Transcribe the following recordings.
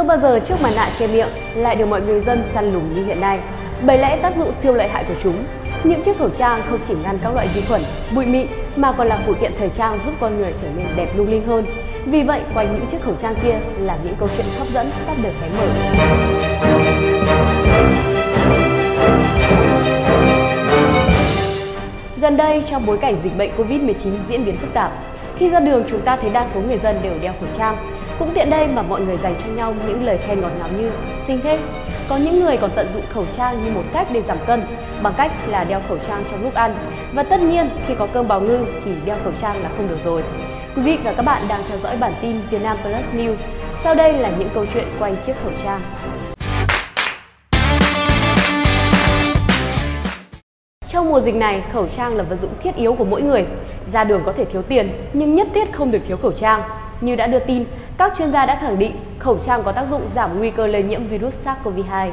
Chưa bao giờ chiếc mặt nạ che miệng lại được mọi người dân săn lùng như hiện nay. Bởi lẽ tác dụng siêu lợi hại của chúng. Những chiếc khẩu trang không chỉ ngăn các loại vi khuẩn, bụi mịn mà còn là phụ kiện thời trang giúp con người trở nên đẹp lung linh hơn. Vì vậy, quanh những chiếc khẩu trang kia là những câu chuyện hấp dẫn sắp được hé mở. Gần đây, trong bối cảnh dịch bệnh Covid-19 diễn biến phức tạp, khi ra đường chúng ta thấy đa số người dân đều đeo khẩu trang. Cũng tiện đây mà mọi người dành cho nhau những lời khen ngọt ngào như xinh thế. Có những người còn tận dụng khẩu trang như một cách để giảm cân bằng cách là đeo khẩu trang trong lúc ăn. Và tất nhiên khi có cơm bào ngư thì đeo khẩu trang là không được rồi. Quý vị và các bạn đang theo dõi bản tin Vietnam Plus News. Sau đây là những câu chuyện quanh chiếc khẩu trang. Trong mùa dịch này, khẩu trang là vật dụng thiết yếu của mỗi người. Ra đường có thể thiếu tiền, nhưng nhất thiết không được thiếu khẩu trang. Như đã đưa tin, các chuyên gia đã khẳng định khẩu trang có tác dụng giảm nguy cơ lây nhiễm virus SARS-CoV-2.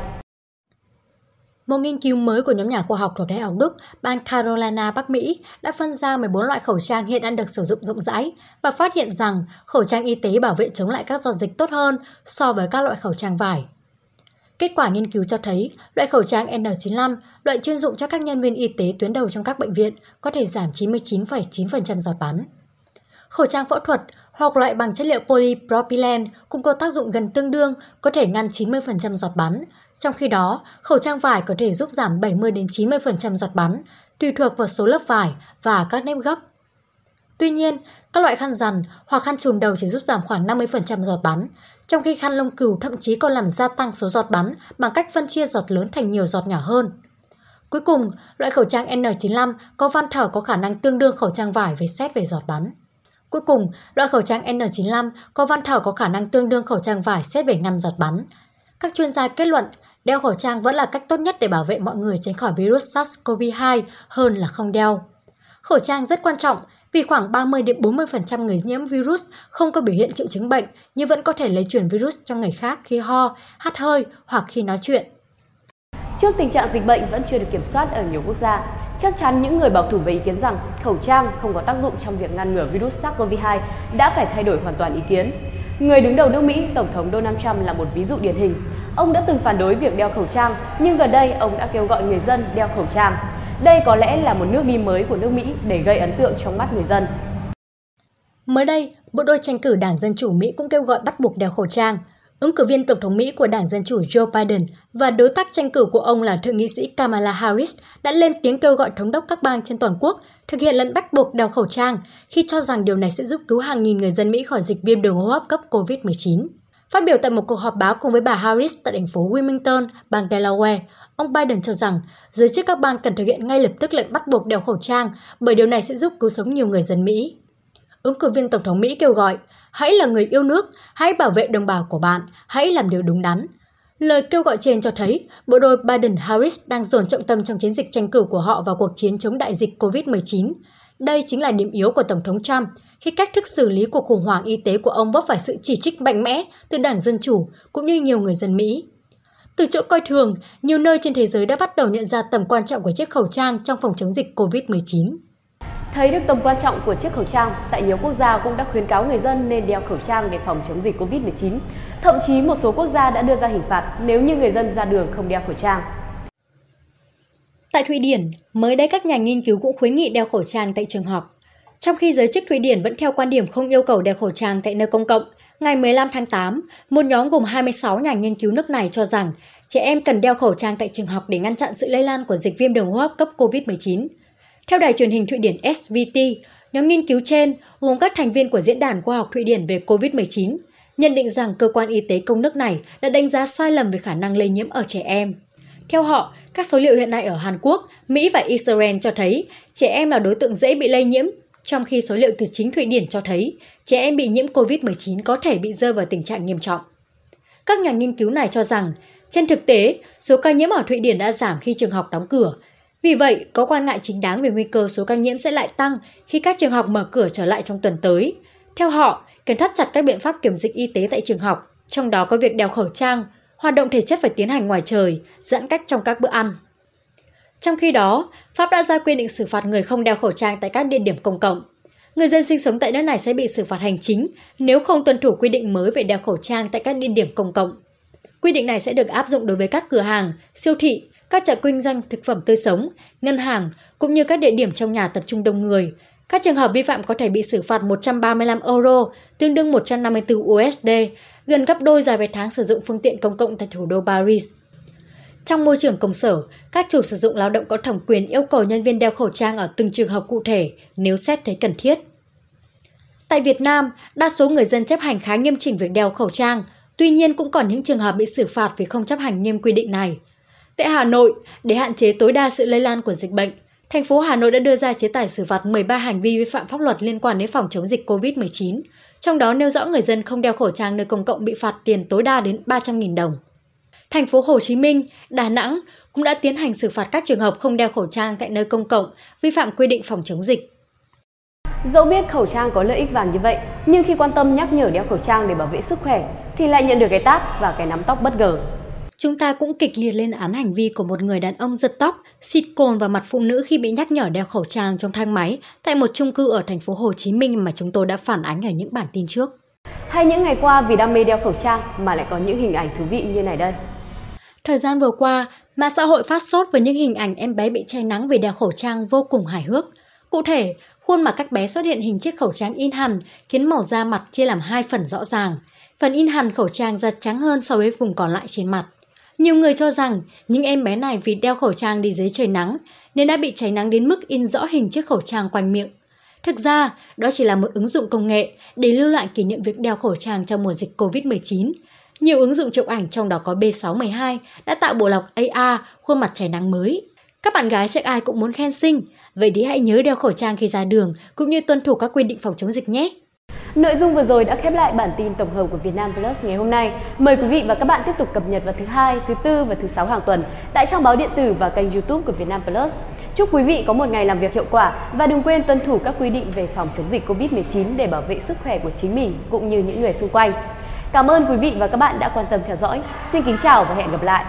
Một nghiên cứu mới của nhóm nhà khoa học thuộc Đại học Đức, bang Carolina, Bắc Mỹ đã phân ra 14 loại khẩu trang hiện đang được sử dụng rộng rãi và phát hiện rằng khẩu trang y tế bảo vệ chống lại các giọt dịch tốt hơn so với các loại khẩu trang vải. Kết quả nghiên cứu cho thấy, loại khẩu trang N95, loại chuyên dụng cho các nhân viên y tế tuyến đầu trong các bệnh viện, có thể giảm 99,9% giọt bắn. Khẩu trang phẫu thuật hoặc loại bằng chất liệu polypropylene cũng có tác dụng gần tương đương, có thể ngăn 90% giọt bắn. Trong khi đó, khẩu trang vải có thể giúp giảm 70 đến 90% giọt bắn, tùy thuộc vào số lớp vải và các nếp gấp. Tuy nhiên, các loại khăn rằn hoặc khăn trùm đầu chỉ giúp giảm khoảng 50% giọt bắn, trong khi khăn lông cừu thậm chí còn làm gia tăng số giọt bắn bằng cách phân chia giọt lớn thành nhiều giọt nhỏ hơn. Cuối cùng, loại khẩu trang N95 có van thở có khả năng tương đương khẩu trang vải về xét về giọt bắn. Cuối cùng, loại khẩu trang N95 có van thở có khả năng tương đương khẩu trang vải xét về ngăn giọt bắn. Các chuyên gia kết luận, đeo khẩu trang vẫn là cách tốt nhất để bảo vệ mọi người tránh khỏi virus SARS-CoV-2 hơn là không đeo. Khẩu trang rất quan trọng vì khoảng 30 đến 40% người nhiễm virus không có biểu hiện triệu chứng bệnh nhưng vẫn có thể lây truyền virus cho người khác khi ho, hắt hơi hoặc khi nói chuyện. Trước tình trạng dịch bệnh vẫn chưa được kiểm soát ở nhiều quốc gia, chắc chắn những người bảo thủ về ý kiến rằng khẩu trang không có tác dụng trong việc ngăn ngừa virus SARS-CoV-2 đã phải thay đổi hoàn toàn ý kiến. Người đứng đầu nước Mỹ, Tổng thống Donald Trump là một ví dụ điển hình. Ông đã từng phản đối việc đeo khẩu trang, nhưng gần đây ông đã kêu gọi người dân đeo khẩu trang. Đây có lẽ là một nước đi mới của nước Mỹ để gây ấn tượng trong mắt người dân. Mới đây, bộ đôi tranh cử Đảng Dân Chủ Mỹ cũng kêu gọi bắt buộc đeo khẩu trang. Ứng cử viên Tổng thống Mỹ của Đảng Dân Chủ Joe Biden và đối tác tranh cử của ông là Thượng nghị sĩ Kamala Harris đã lên tiếng kêu gọi thống đốc các bang trên toàn quốc thực hiện lệnh bắt buộc đeo khẩu trang khi cho rằng điều này sẽ giúp cứu hàng nghìn người dân Mỹ khỏi dịch viêm đường hô hấp cấp COVID-19. Phát biểu tại một cuộc họp báo cùng với bà Harris tại thành phố Wilmington, bang Delaware, ông Biden cho rằng giới chức các bang cần thực hiện ngay lập tức lệnh bắt buộc đeo khẩu trang bởi điều này sẽ giúp cứu sống nhiều người dân Mỹ. Ứng cử viên Tổng thống Mỹ kêu gọi, hãy là người yêu nước, hãy bảo vệ đồng bào của bạn, hãy làm điều đúng đắn. Lời kêu gọi trên cho thấy bộ đôi Biden-Harris đang dồn trọng tâm trong chiến dịch tranh cử của họ vào cuộc chiến chống đại dịch COVID-19. Đây chính là điểm yếu của Tổng thống Trump khi cách thức xử lý cuộc khủng hoảng y tế của ông vấp phải sự chỉ trích mạnh mẽ từ Đảng Dân Chủ cũng như nhiều người dân Mỹ. Từ chỗ coi thường, nhiều nơi trên thế giới đã bắt đầu nhận ra tầm quan trọng của chiếc khẩu trang trong phòng chống dịch COVID-19. Thấy được tầm quan trọng của chiếc khẩu trang, tại nhiều quốc gia cũng đã khuyến cáo người dân nên đeo khẩu trang để phòng chống dịch Covid-19. Thậm chí một số quốc gia đã đưa ra hình phạt nếu như người dân ra đường không đeo khẩu trang. Tại Thụy Điển, mới đây các nhà nghiên cứu cũng khuyến nghị đeo khẩu trang tại trường học. Trong khi giới chức Thụy Điển vẫn theo quan điểm không yêu cầu đeo khẩu trang tại nơi công cộng, ngày 15 tháng 8, một nhóm gồm 26 nhà nghiên cứu nước này cho rằng trẻ em cần đeo khẩu trang tại trường học để ngăn chặn sự lây lan của dịch viêm đường hô hấp cấp COVID-19. Theo đài truyền hình Thụy Điển SVT, nhóm nghiên cứu trên gồm các thành viên của Diễn đàn Khoa học Thụy Điển về COVID-19, nhận định rằng cơ quan y tế công nước này đã đánh giá sai lầm về khả năng lây nhiễm ở trẻ em. Theo họ, các số liệu hiện nay ở Hàn Quốc, Mỹ và Israel cho thấy trẻ em là đối tượng dễ bị lây nhiễm, trong khi số liệu từ chính Thụy Điển cho thấy trẻ em bị nhiễm COVID-19 có thể bị rơi vào tình trạng nghiêm trọng. Các nhà nghiên cứu này cho rằng, trên thực tế, số ca nhiễm ở Thụy Điển đã giảm khi trường học đóng cửa, vì vậy, có quan ngại chính đáng về nguy cơ số ca nhiễm sẽ lại tăng khi các trường học mở cửa trở lại trong tuần tới. Theo họ, cần thắt chặt các biện pháp kiểm dịch y tế tại trường học, trong đó có việc đeo khẩu trang, hoạt động thể chất phải tiến hành ngoài trời, giãn cách trong các bữa ăn. Trong khi đó, Pháp đã ra quy định xử phạt người không đeo khẩu trang tại các địa điểm công cộng. Người dân sinh sống tại nước này sẽ bị xử phạt hành chính nếu không tuân thủ quy định mới về đeo khẩu trang tại các địa điểm công cộng. Quy định này sẽ được áp dụng đối với các cửa hàng, siêu thị, các chợ kinh doanh thực phẩm tươi sống, ngân hàng cũng như các địa điểm trong nhà tập trung đông người. Các trường hợp vi phạm có thể bị xử phạt 135 euro, tương đương 154 USD, gần gấp đôi giá vé tháng sử dụng phương tiện công cộng tại thủ đô Paris. Trong môi trường công sở, các chủ sử dụng lao động có thẩm quyền yêu cầu nhân viên đeo khẩu trang ở từng trường hợp cụ thể nếu xét thấy cần thiết. Tại Việt Nam, đa số người dân chấp hành khá nghiêm chỉnh việc đeo khẩu trang, tuy nhiên cũng còn những trường hợp bị xử phạt vì không chấp hành nghiêm quy định này. Tại Hà Nội, để hạn chế tối đa sự lây lan của dịch bệnh, thành phố Hà Nội đã đưa ra chế tài xử phạt 13 hành vi vi phạm pháp luật liên quan đến phòng chống dịch COVID-19, trong đó nêu rõ người dân không đeo khẩu trang nơi công cộng bị phạt tiền tối đa đến 300.000 đồng. Thành phố Hồ Chí Minh, Đà Nẵng cũng đã tiến hành xử phạt các trường hợp không đeo khẩu trang tại nơi công cộng, vi phạm quy định phòng chống dịch. Dẫu biết khẩu trang có lợi ích vàng như vậy, nhưng khi quan tâm nhắc nhở đeo khẩu trang để bảo vệ sức khỏe thì lại nhận được cái tát và cái nắm tóc bất ngờ. Chúng ta cũng kịch liệt lên án hành vi của một người đàn ông giật tóc, xịt cồn vào mặt phụ nữ khi bị nhắc nhở đeo khẩu trang trong thang máy tại một chung cư ở thành phố Hồ Chí Minh mà chúng tôi đã phản ánh ở những bản tin trước. Hay những ngày qua vì đam mê đeo khẩu trang mà lại có những hình ảnh thú vị như này đây. Thời gian vừa qua, mạng xã hội phát sốt với những hình ảnh em bé bị cháy nắng vì đeo khẩu trang vô cùng hài hước. Cụ thể, khuôn mặt các bé xuất hiện hình chiếc khẩu trang in hẳn, khiến màu da mặt chia làm hai phần rõ ràng. Phần in hẳn khẩu trang giật trắng hơn so với vùng còn lại trên mặt. Nhiều người cho rằng những em bé này vì đeo khẩu trang đi dưới trời nắng nên đã bị cháy nắng đến mức in rõ hình chiếc khẩu trang quanh miệng. Thực ra, đó chỉ là một ứng dụng công nghệ để lưu lại kỷ niệm việc đeo khẩu trang trong mùa dịch COVID-19. Nhiều ứng dụng chụp ảnh trong đó có B612 đã tạo bộ lọc AR khuôn mặt cháy nắng mới. Các bạn gái chắc ai cũng muốn khen xinh, vậy thì hãy nhớ đeo khẩu trang khi ra đường cũng như tuân thủ các quy định phòng chống dịch nhé. Nội dung vừa rồi đã khép lại bản tin tổng hợp của Vietnam Plus ngày hôm nay. Mời quý vị và các bạn tiếp tục cập nhật vào thứ hai, thứ tư và thứ sáu hàng tuần tại trang báo điện tử và kênh YouTube của Vietnam Plus. Chúc quý vị có một ngày làm việc hiệu quả và đừng quên tuân thủ các quy định về phòng chống dịch Covid-19 để bảo vệ sức khỏe của chính mình cũng như những người xung quanh. Cảm ơn quý vị và các bạn đã quan tâm theo dõi. Xin kính chào và hẹn gặp lại.